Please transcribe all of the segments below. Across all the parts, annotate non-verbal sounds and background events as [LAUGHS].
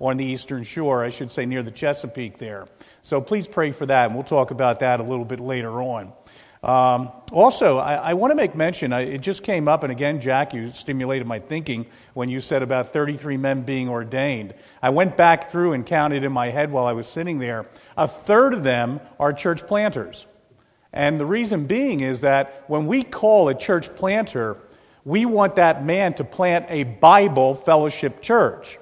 on the eastern shore, I should say near the Chesapeake there. So please pray for that, and we'll talk about that a little bit later on. Um, also, I, I want to make mention, I, it just came up, and again, Jack, you stimulated my thinking when you said about 33 men being ordained. I went back through and counted in my head while I was sitting there. A third of them are church planters. And the reason being is that when we call a church planter, we want that man to plant a Bible fellowship church.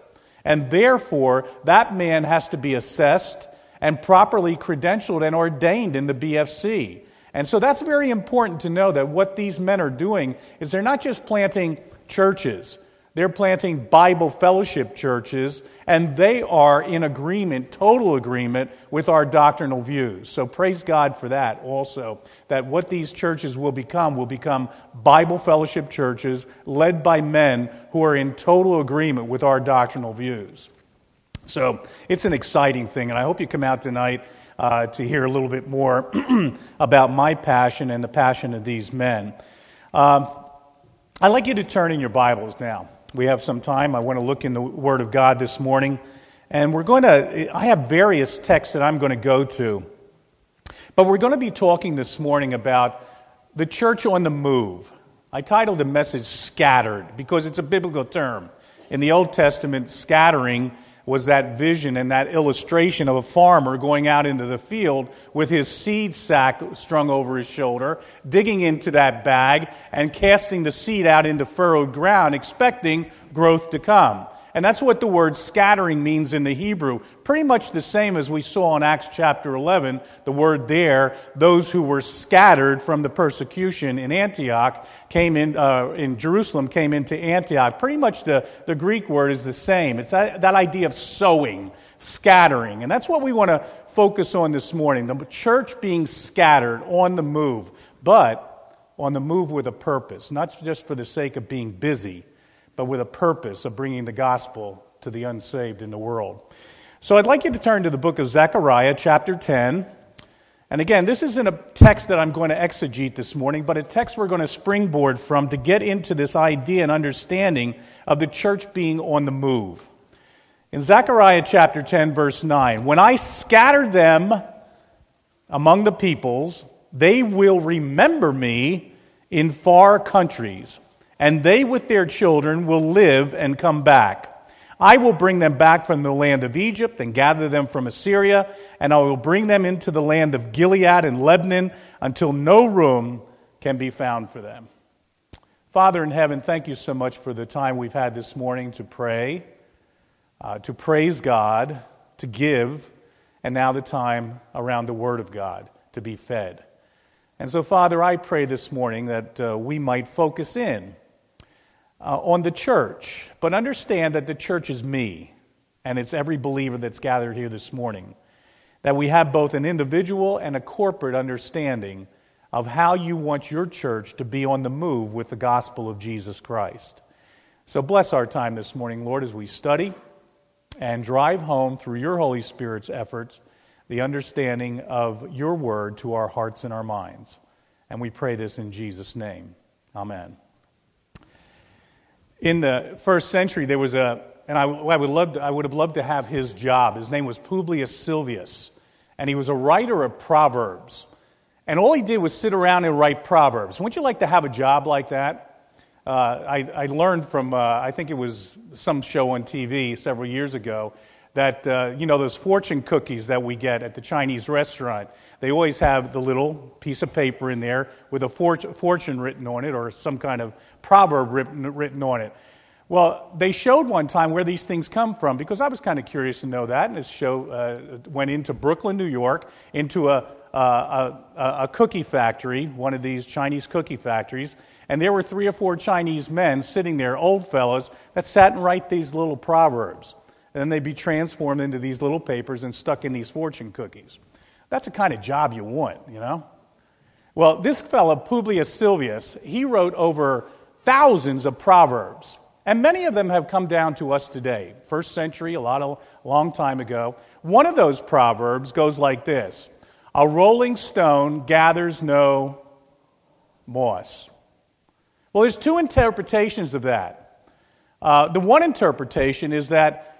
And therefore, that man has to be assessed and properly credentialed and ordained in the BFC. And so that's very important to know that what these men are doing is they're not just planting churches, they're planting Bible fellowship churches, and they are in agreement, total agreement, with our doctrinal views. So praise God for that also, that what these churches will become will become Bible fellowship churches led by men who are in total agreement with our doctrinal views. So it's an exciting thing, and I hope you come out tonight uh, to hear a little bit more [CLEARS THROAT] about my passion and the passion of these men. Um, I'd like you to turn in your Bibles now we have some time. I want to look in the Word of God this morning. And we're going to, I have various texts that I'm going to go to. But we're going to be talking this morning about the church on the move. I titled the message Scattered because it's a biblical term. In the Old Testament, scattering was that vision and that illustration of a farmer going out into the field with his seed sack strung over his shoulder, digging into that bag, and casting the seed out into furrowed ground, expecting growth to come. And that's what the word scattering means in the Hebrew. Pretty much the same as we saw in Acts chapter 11. The word there, those who were scattered from the persecution in Antioch came in, uh, in Jerusalem came into Antioch. Pretty much the, the Greek word is the same. It's that, that idea of sowing, scattering. And that's what we want to focus on this morning. The church being scattered on the move, but on the move with a purpose, not just for the sake of being busy but with a purpose of bringing the gospel to the unsaved in the world. So I'd like you to turn to the book of Zechariah, chapter 10. And again, this isn't a text that I'm going to exegete this morning, but a text we're going to springboard from to get into this idea and understanding of the church being on the move. In Zechariah chapter 10, verse 9, when I scatter them among the peoples, they will remember me in far countries and they with their children will live and come back. I will bring them back from the land of Egypt and gather them from Assyria, and I will bring them into the land of Gilead and Lebanon until no room can be found for them. Father in heaven, thank you so much for the time we've had this morning to pray, uh, to praise God, to give, and now the time around the Word of God to be fed. And so, Father, I pray this morning that uh, we might focus in uh, on the church, but understand that the church is me, and it's every believer that's gathered here this morning. That we have both an individual and a corporate understanding of how you want your church to be on the move with the gospel of Jesus Christ. So bless our time this morning, Lord, as we study and drive home through your Holy Spirit's efforts the understanding of your word to our hearts and our minds. And we pray this in Jesus' name. Amen. In the first century, there was a, and I, I, would love to, I would have loved to have his job. His name was Publius Silvius, and he was a writer of Proverbs. And all he did was sit around and write Proverbs. Wouldn't you like to have a job like that? Uh, I, I, learned from, uh, I think it was some show on TV several years ago, that, uh, you know, those fortune cookies that we get at the Chinese restaurant, they always have the little piece of paper in there with a fortune written on it or some kind of proverb written, on it. Well, they showed one time where these things come from because I was kind of curious to know that. And this show uh, went into Brooklyn, New York, into a, a, a, a cookie factory, one of these Chinese cookie factories. And there were three or four Chinese men sitting there, old fellows, that sat and write these little proverbs and then they'd be transformed into these little papers and stuck in these fortune cookies. That's the kind of job you want, you know? Well, this fellow, Publius Silvius, he wrote over thousands of proverbs, and many of them have come down to us today. First century, a lot of long time ago. One of those proverbs goes like this A rolling stone gathers no moss. Well, there's two interpretations of that. Uh, the one interpretation is that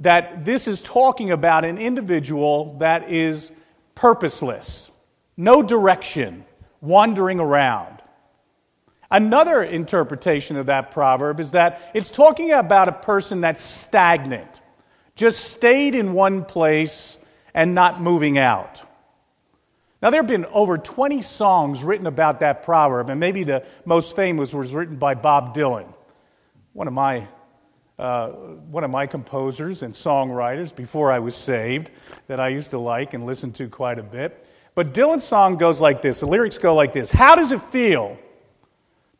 that this is talking about an individual that is purposeless, no direction, wandering around. Another interpretation of that proverb is that it's talking about a person that's stagnant, just stayed in one place and not moving out. Now, there have been over 20 songs written about that proverb, and maybe the most famous was written by Bob Dylan, one of my, uh, one of my composers and songwriters before I was saved that I used to like and listen to quite a bit. But Dylan's song goes like this the lyrics go like this How does it feel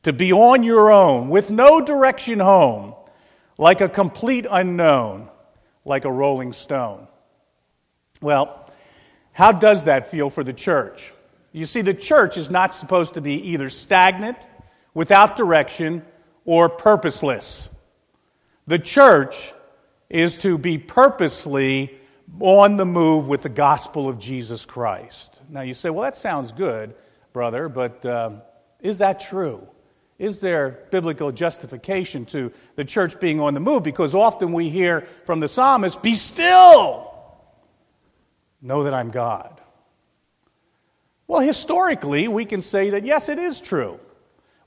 to be on your own with no direction home, like a complete unknown, like a rolling stone? Well, how does that feel for the church? You see, the church is not supposed to be either stagnant, without direction, or purposeless. The church is to be purposefully on the move with the gospel of Jesus Christ. Now, you say, well, that sounds good, brother, but uh, is that true? Is there biblical justification to the church being on the move? Because often we hear from the psalmist, Be still Know that I'm God. Well, historically, we can say that yes, it is true.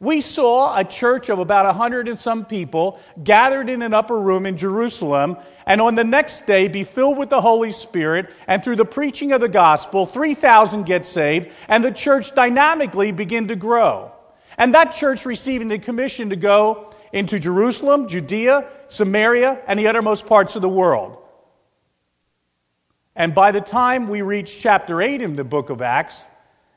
We saw a church of about a hundred and some people gathered in an upper room in Jerusalem, and on the next day be filled with the Holy Spirit, and through the preaching of the gospel, 3,000 get saved, and the church dynamically begin to grow. And that church receiving the commission to go into Jerusalem, Judea, Samaria, and the uttermost parts of the world. And by the time we reach chapter 8 in the book of Acts,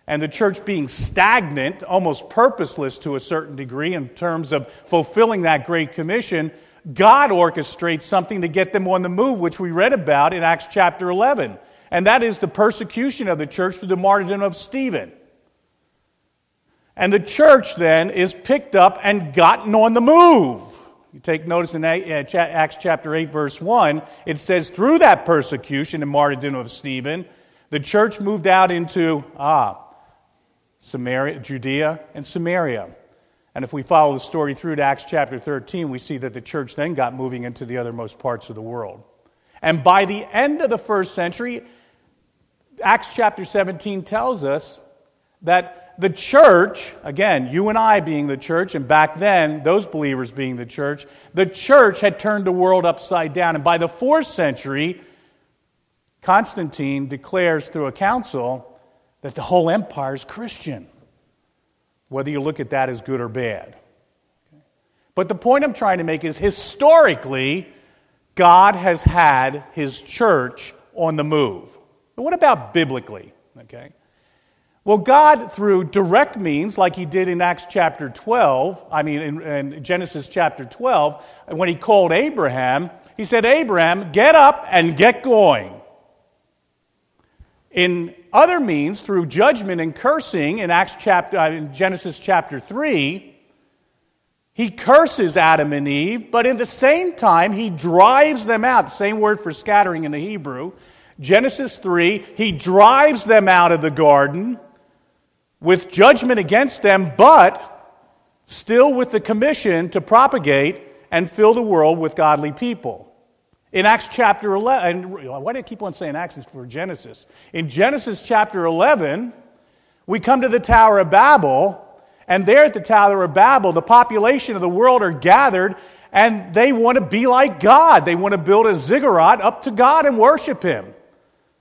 and the church being stagnant, almost purposeless to a certain degree in terms of fulfilling that great commission, God orchestrates something to get them on the move, which we read about in Acts chapter 11. And that is the persecution of the church through the martyrdom of Stephen. And the church then is picked up and gotten on the move. You take notice in uh, Acts chapter 8, verse 1, it says, Through that persecution and martyrdom of Stephen, the church moved out into, ah, Samaria, Judea and Samaria. And if we follow the story through to Acts chapter 13, we see that the church then got moving into the othermost parts of the world. And by the end of the first century, Acts chapter 17 tells us that the church, again, you and I being the church, and back then, those believers being the church, the church had turned the world upside down. And by the fourth century, Constantine declares through a council that the whole empire is Christian, whether you look at that as good or bad. But the point I'm trying to make is historically, God has had his church on the move. But what about biblically? Okay. Well, God, through direct means, like he did in Acts chapter 12, I mean, in, in, Genesis chapter 12, when he called Abraham, he said, Abraham, get up and get going. In other means, through judgment and cursing, in, Acts chapter, uh, in Genesis chapter 3, he curses Adam and Eve, but in the same time, he drives them out. Same word for scattering in the Hebrew. Genesis 3, he drives them out of the garden with judgment against them, but still with the commission to propagate and fill the world with godly people. In Acts chapter 11, why do I keep on saying Acts? It's for Genesis. In Genesis chapter 11, we come to the Tower of Babel, and there at the Tower of Babel, the population of the world are gathered, and they want to be like God. They want to build a ziggurat up to God and worship Him.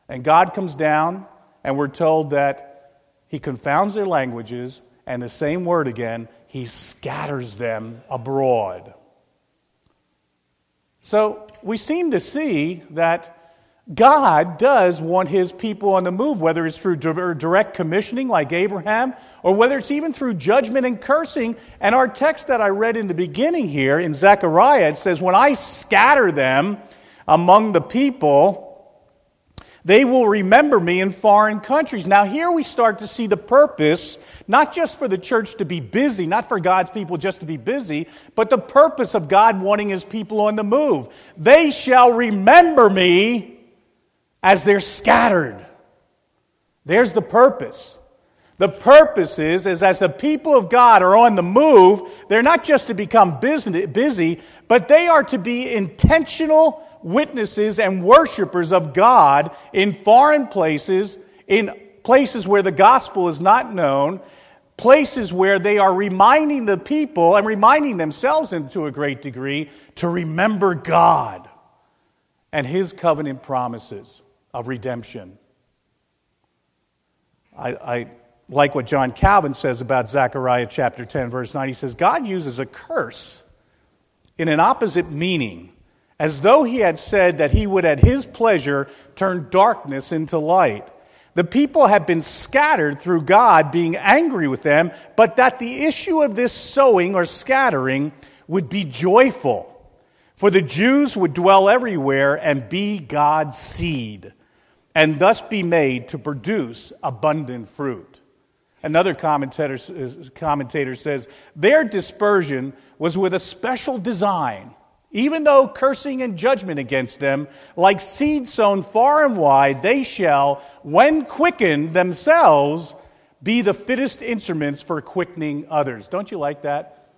And God comes down, and we're told that he confounds their languages, and the same word again, he scatters them abroad. So we seem to see that God does want his people on the move, whether it's through direct commissioning like Abraham, or whether it's even through judgment and cursing. And our text that I read in the beginning here in Zechariah, it says, When I scatter them among the people, they will remember me in foreign countries. Now, here we start to see the purpose, not just for the church to be busy, not for God's people just to be busy, but the purpose of God wanting his people on the move. They shall remember me as they're scattered. There's the purpose. The purpose is, is as the people of God are on the move, they're not just to become busy, but they are to be intentional witnesses and worshipers of God in foreign places, in places where the gospel is not known, places where they are reminding the people and reminding themselves and to a great degree to remember God and his covenant promises of redemption. I, I like what John Calvin says about Zechariah chapter 10, verse 9. He says, God uses a curse in an opposite meaning, as though he had said that he would at his pleasure turn darkness into light. The people have been scattered through God being angry with them, but that the issue of this sowing or scattering would be joyful. For the Jews would dwell everywhere and be God's seed, and thus be made to produce abundant fruit. Another commentator, commentator says their dispersion was with a special design. Even though cursing and judgment against them, like seed sown far and wide, they shall, when quickened themselves, be the fittest instruments for quickening others. Don't you like that?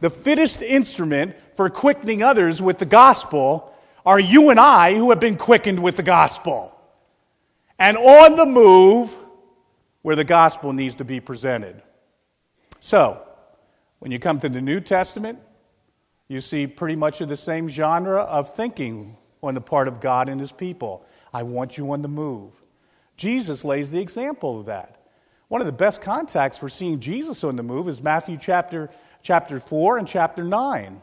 The fittest instrument for quickening others with the gospel are you and I who have been quickened with the gospel. And on the move, where the gospel needs to be presented. So, when you come to the New Testament, you see pretty much of the same genre of thinking on the part of God and his people. I want you on the move. Jesus lays the example of that. One of the best contacts for seeing Jesus on the move is Matthew chapter, chapter 4 and chapter 9.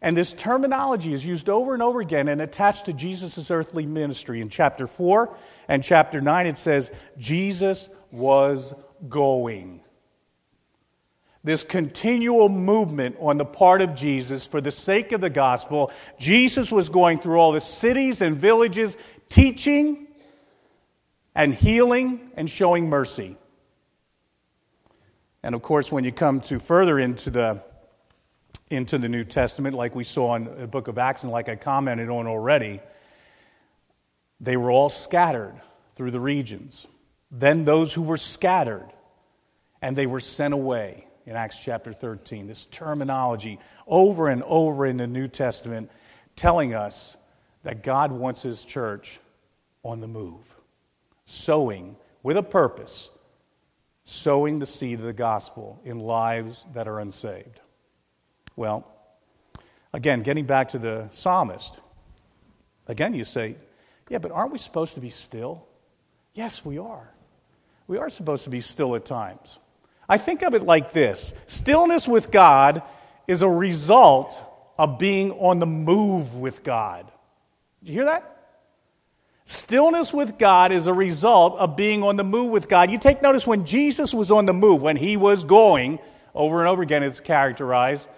And this terminology is used over and over again and attached to Jesus' earthly ministry. In chapter 4 and chapter 9, it says, Jesus was going. This continual movement on the part of Jesus for the sake of the gospel, Jesus was going through all the cities and villages, teaching and healing and showing mercy. And of course, when you come to further into the into the New Testament, like we saw in the book of Acts and like I commented on already, they were all scattered through the regions. Then those who were scattered, and they were sent away in Acts chapter 13. This terminology over and over in the New Testament telling us that God wants His church on the move, sowing with a purpose, sowing the seed of the gospel in lives that are unsaved. Well, again, getting back to the psalmist, again, you say, yeah, but aren't we supposed to be still? Yes, we are. We are supposed to be still at times. I think of it like this stillness with God is a result of being on the move with God. Did you hear that? Stillness with God is a result of being on the move with God. You take notice when Jesus was on the move, when he was going, over and over again, it's characterized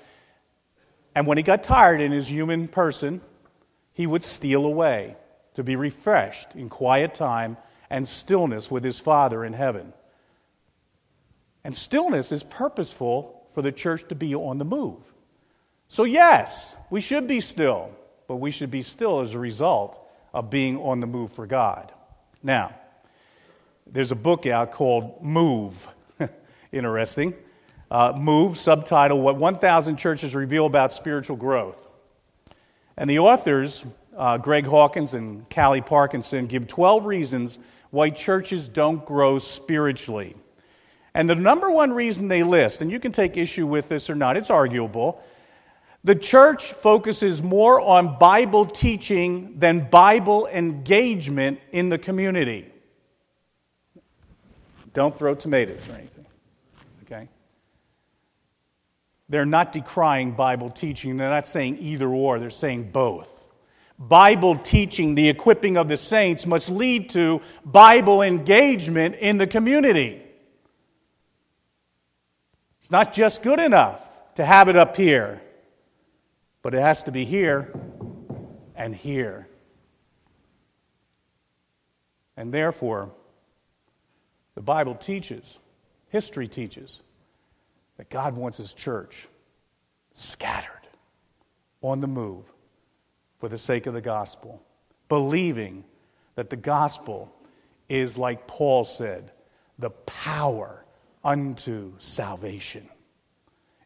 and when he got tired in his human person, he would steal away to be refreshed in quiet time and stillness with his Father in heaven. And stillness is purposeful for the church to be on the move. So, yes, we should be still, but we should be still as a result of being on the move for God. Now, there's a book out called Move. [LAUGHS] Interesting uh, Move, subtitle What 1,000 Churches Reveal About Spiritual Growth. And the authors, uh, Greg Hawkins and Cally Parkinson, give 12 reasons why churches don't grow spiritually. And the number one reason they list, and you can take issue with this or not, it's arguable. The church focuses more on Bible teaching than Bible engagement in the community. Don't throw tomatoes or anything. Okay? They're not decrying Bible teaching. They're not saying either or, they're saying both. Bible teaching, the equipping of the saints, must lead to Bible engagement in the community. It's not just good enough to have it up here, but it has to be here and here. And therefore, the Bible teaches, history teaches, that God wants His church scattered, on the move, for the sake of the gospel, believing that the gospel is, like Paul said, the power unto salvation.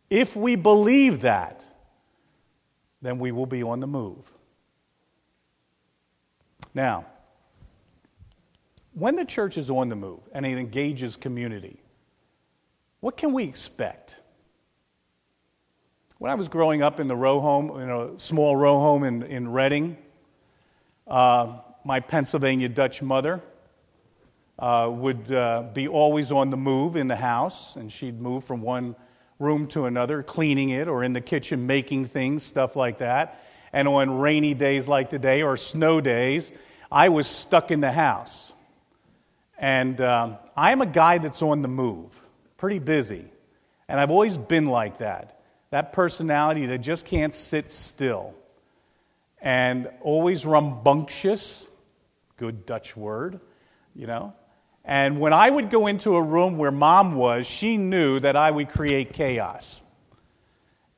If we believe that, then we will be on the move. Now, when the church is on the move and it engages community, what can we expect? When I was growing up in the row home, in a small row home in, in Reading, uh, my Pennsylvania Dutch mother uh, would uh, be always on the move in the house, and she'd move from one room to another, cleaning it, or in the kitchen making things, stuff like that. And on rainy days like today or snow days, I was stuck in the house. And um, I'm a guy that's on the move, pretty busy. And I've always been like that that personality that just can't sit still. And always rambunctious, good Dutch word, you know. And when I would go into a room where mom was, she knew that I would create chaos.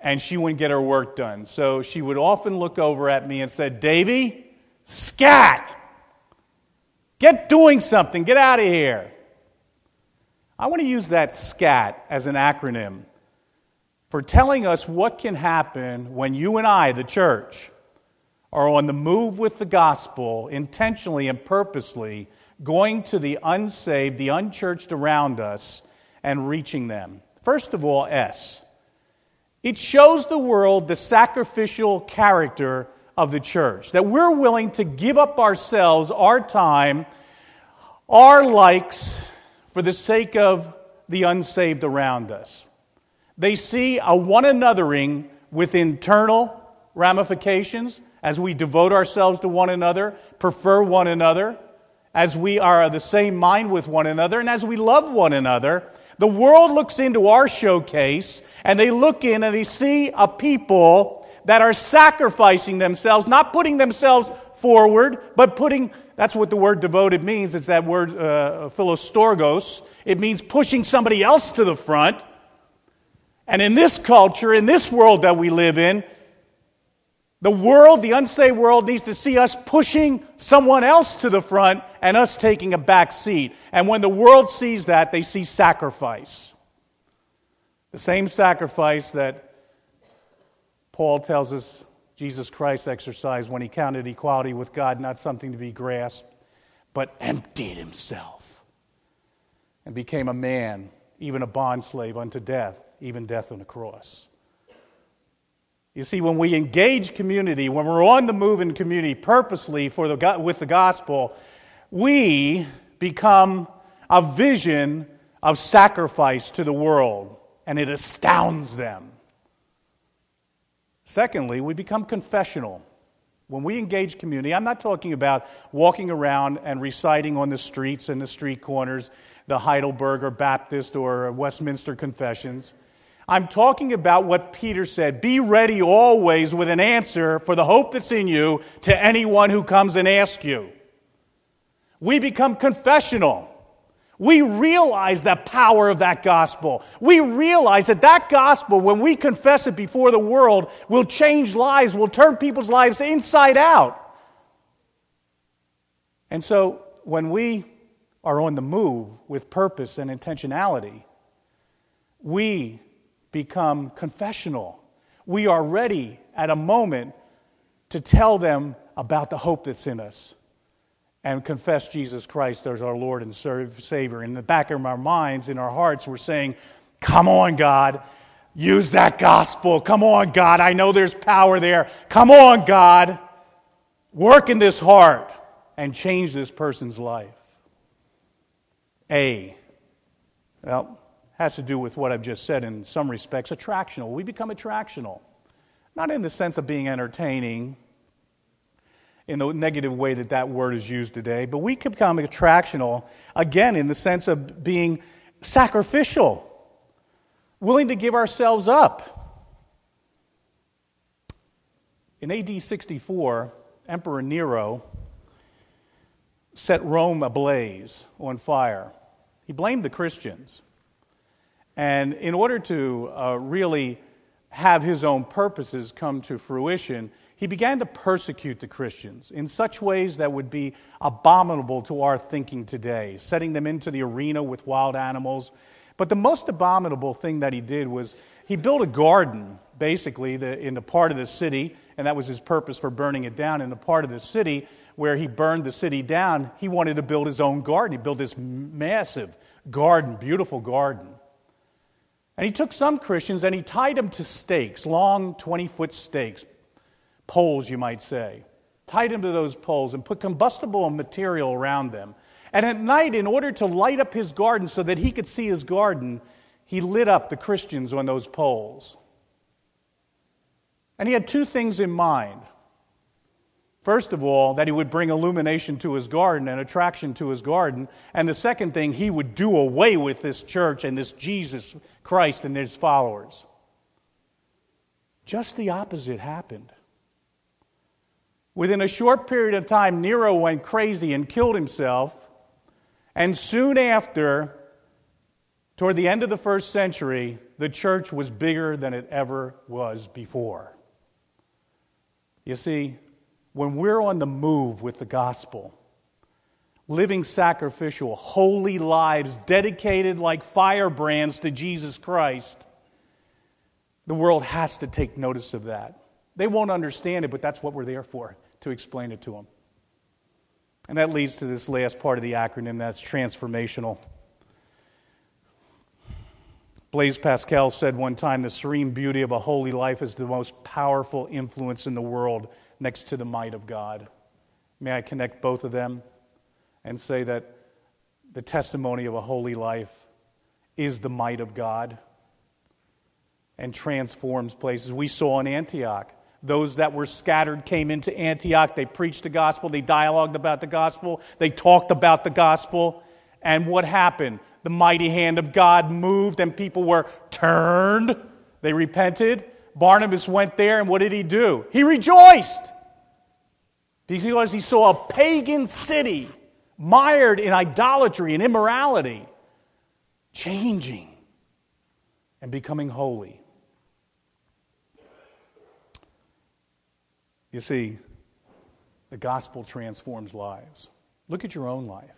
And she wouldn't get her work done. So she would often look over at me and said, Davy, scat! Get doing something, get out of here. I want to use that SCAT as an acronym for telling us what can happen when you and I, the church, are on the move with the gospel intentionally and purposely going to the unsaved, the unchurched around us, and reaching them. First of all, S. It shows the world the sacrificial character of the church, that we're willing to give up ourselves, our time, our likes for the sake of the unsaved around us. They see a one anothering with internal ramifications as we devote ourselves to one another, prefer one another, as we are of the same mind with one another, and as we love one another, the world looks into our showcase and they look in and they see a people that are sacrificing themselves, not putting themselves forward, but putting that's what the word devoted means. It's that word uh, philostorgos. It means pushing somebody else to the front. And in this culture, in this world that we live in, the world, the unsaved world, needs to see us pushing someone else to the front and us taking a back seat. And when the world sees that, they see sacrifice. The same sacrifice that Paul tells us Jesus Christ exercised when he counted equality with God not something to be grasped, but emptied himself and became a man, even a bondslave unto death, even death on the cross. You see, when we engage community, when we're on the move in community purposely for the, with the gospel, we become a vision of sacrifice to the world, and it astounds them. Secondly, we become confessional. When we engage community, I'm not talking about walking around and reciting on the streets and the street corners the Heidelberg or Baptist or Westminster confessions. I'm talking about what Peter said be ready always with an answer for the hope that's in you to anyone who comes and asks you. We become confessional. We realize the power of that gospel. We realize that that gospel, when we confess it before the world, will change lives, will turn people's lives inside out. And so when we are on the move with purpose and intentionality, we become confessional. We are ready at a moment to tell them about the hope that's in us and confess Jesus Christ as our Lord and Savior. In the back of our minds, in our hearts, we're saying, Come on, God, use that gospel. Come on, God, I know there's power there. Come on, God, work in this heart and change this person's life. A, well, has to do with what I've just said in some respects attractional. We become attractional. Not in the sense of being entertaining, in the negative way that that word is used today, but we can become attractional, again, in the sense of being sacrificial, willing to give ourselves up. In AD 64, Emperor Nero set Rome ablaze on fire. He blamed the Christians. And in order to uh, really have his own purposes come to fruition, he began to persecute the Christians in such ways that would be abominable to our thinking today, setting them into the arena with wild animals. But the most abominable thing that he did was he built a garden, basically, in the part of the city, and that was his purpose for burning it down. In the part of the city where he burned the city down, he wanted to build his own garden. He built this massive garden, beautiful garden. And he took some Christians and he tied them to stakes, long 20 foot stakes, poles, you might say. Tied them to those poles and put combustible material around them. And at night, in order to light up his garden so that he could see his garden, he lit up the Christians on those poles. And he had two things in mind. First of all, that he would bring illumination to his garden and attraction to his garden. And the second thing, he would do away with this church and this Jesus Christ and his followers. Just the opposite happened. Within a short period of time, Nero went crazy and killed himself. And soon after, toward the end of the first century, the church was bigger than it ever was before. You see, when we're on the move with the gospel, living sacrificial, holy lives dedicated like firebrands to Jesus Christ, the world has to take notice of that. They won't understand it, but that's what we're there for, to explain it to them. And that leads to this last part of the acronym that's transformational. Blaise Pascal said one time the serene beauty of a holy life is the most powerful influence in the world next to the might of God. May I connect both of them and say that the testimony of a holy life is the might of God and transforms places. We saw in Antioch. Those that were scattered came into Antioch. They preached the gospel. They dialogued about the gospel. They talked about the gospel. And what happened? The mighty hand of God moved, and people were turned. They repented. Barnabas went there, and what did he do? He rejoiced because he saw a pagan city mired in idolatry and immorality changing and becoming holy. You see, the gospel transforms lives. Look at your own life.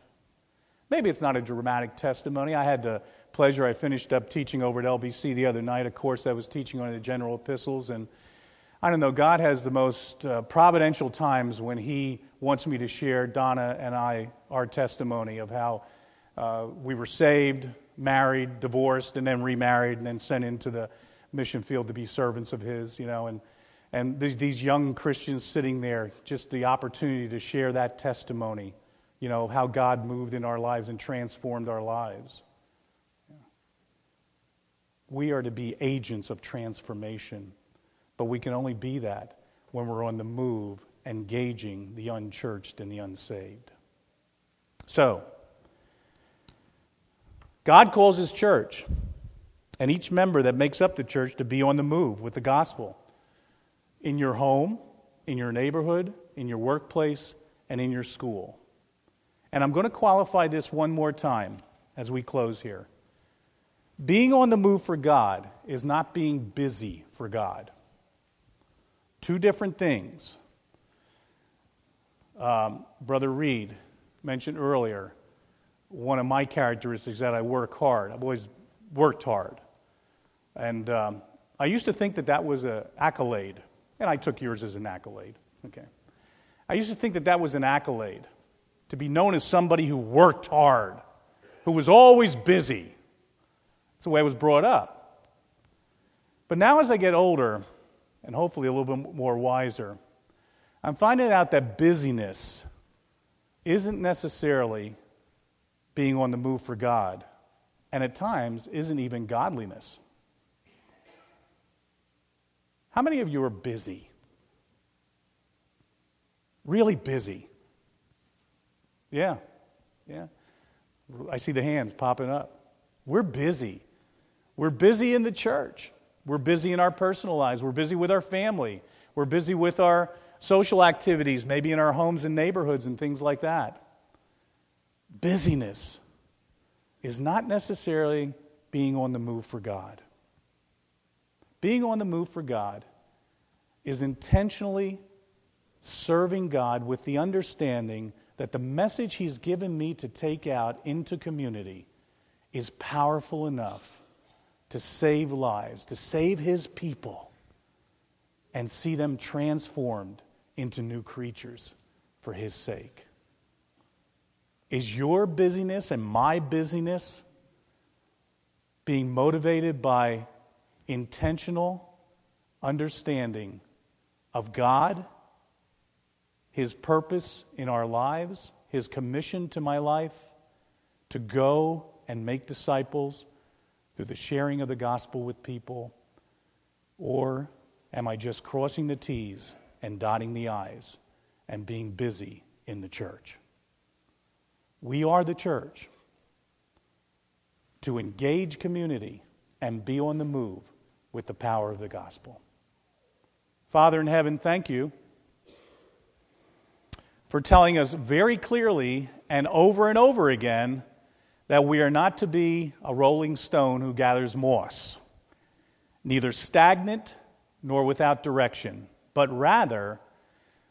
Maybe it's not a dramatic testimony. I had the pleasure, I finished up teaching over at LBC the other night, a course I was teaching on the general epistles. And I don't know, God has the most uh, providential times when He wants me to share, Donna and I, our testimony of how uh, we were saved, married, divorced, and then remarried, and then sent into the mission field to be servants of His, you know. And, and these, young Christians sitting there, just the opportunity to share that testimony, you know, how God moved in our lives and transformed our lives. We are to be agents of transformation, but we can only be that when we're on the move, engaging the unchurched and the unsaved. So, God calls His church and each member that makes up the church to be on the move with the gospel in your home, in your neighborhood, in your workplace, and in your school. And I'm going to qualify this one more time as we close here. Being on the move for God is not being busy for God. Two different things. Um, Brother Reed mentioned earlier one of my characteristics that I work hard. I've always worked hard. And um, I used to think that that was an accolade. And I took yours as an accolade. Okay. I used to think that that was an accolade to be known as somebody who worked hard, who was always busy. That's the way I was brought up. But now, as I get older, and hopefully a little bit more wiser, I'm finding out that busyness isn't necessarily being on the move for God, and at times isn't even godliness. How many of you are busy? Really busy? Yeah, yeah. I see the hands popping up. We're busy. We're busy in the church. We're busy in our personal lives. We're busy with our family. We're busy with our social activities, maybe in our homes and neighborhoods and things like that. Busyness is not necessarily being on the move for God. Being on the move for God is intentionally serving God with the understanding that the message He's given me to take out into community is powerful enough to save lives, to save His people, and see them transformed into new creatures for His sake. Is your busyness and my busyness being motivated by intentional understanding of God, His purpose in our lives, His commission to my life to go and make disciples through the sharing of the gospel with people? Or am I just crossing the T's and dotting the I's and being busy in the church? We are the church to engage community and be on the move with the power of the gospel. Father in heaven, thank you for telling us very clearly and over and over again that we are not to be a rolling stone who gathers moss, neither stagnant nor without direction, but rather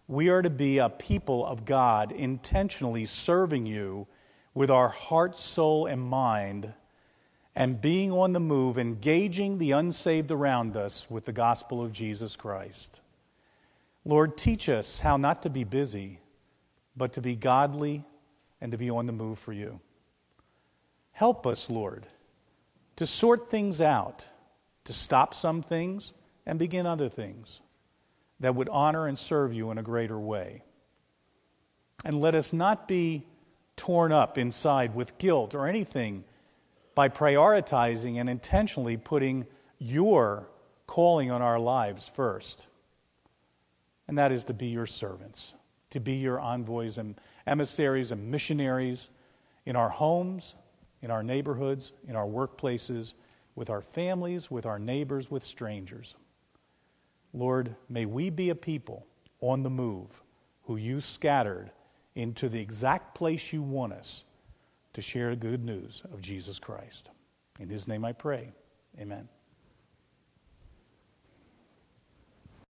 we are to be a people of God intentionally serving you with our heart, soul, and mind and being on the move, engaging the unsaved around us with the gospel of Jesus Christ. Lord, teach us how not to be busy, but to be godly and to be on the move for you. Help us, Lord, to sort things out, to stop some things and begin other things that would honor and serve you in a greater way. And let us not be torn up inside with guilt or anything by prioritizing and intentionally putting your calling on our lives first. And that is to be your servants, to be your envoys and emissaries and missionaries in our homes, in our neighborhoods, in our workplaces, with our families, with our neighbors, with strangers. Lord, may we be a people on the move who you scattered into the exact place you want us to share the good news of Jesus Christ. In his name I pray. Amen.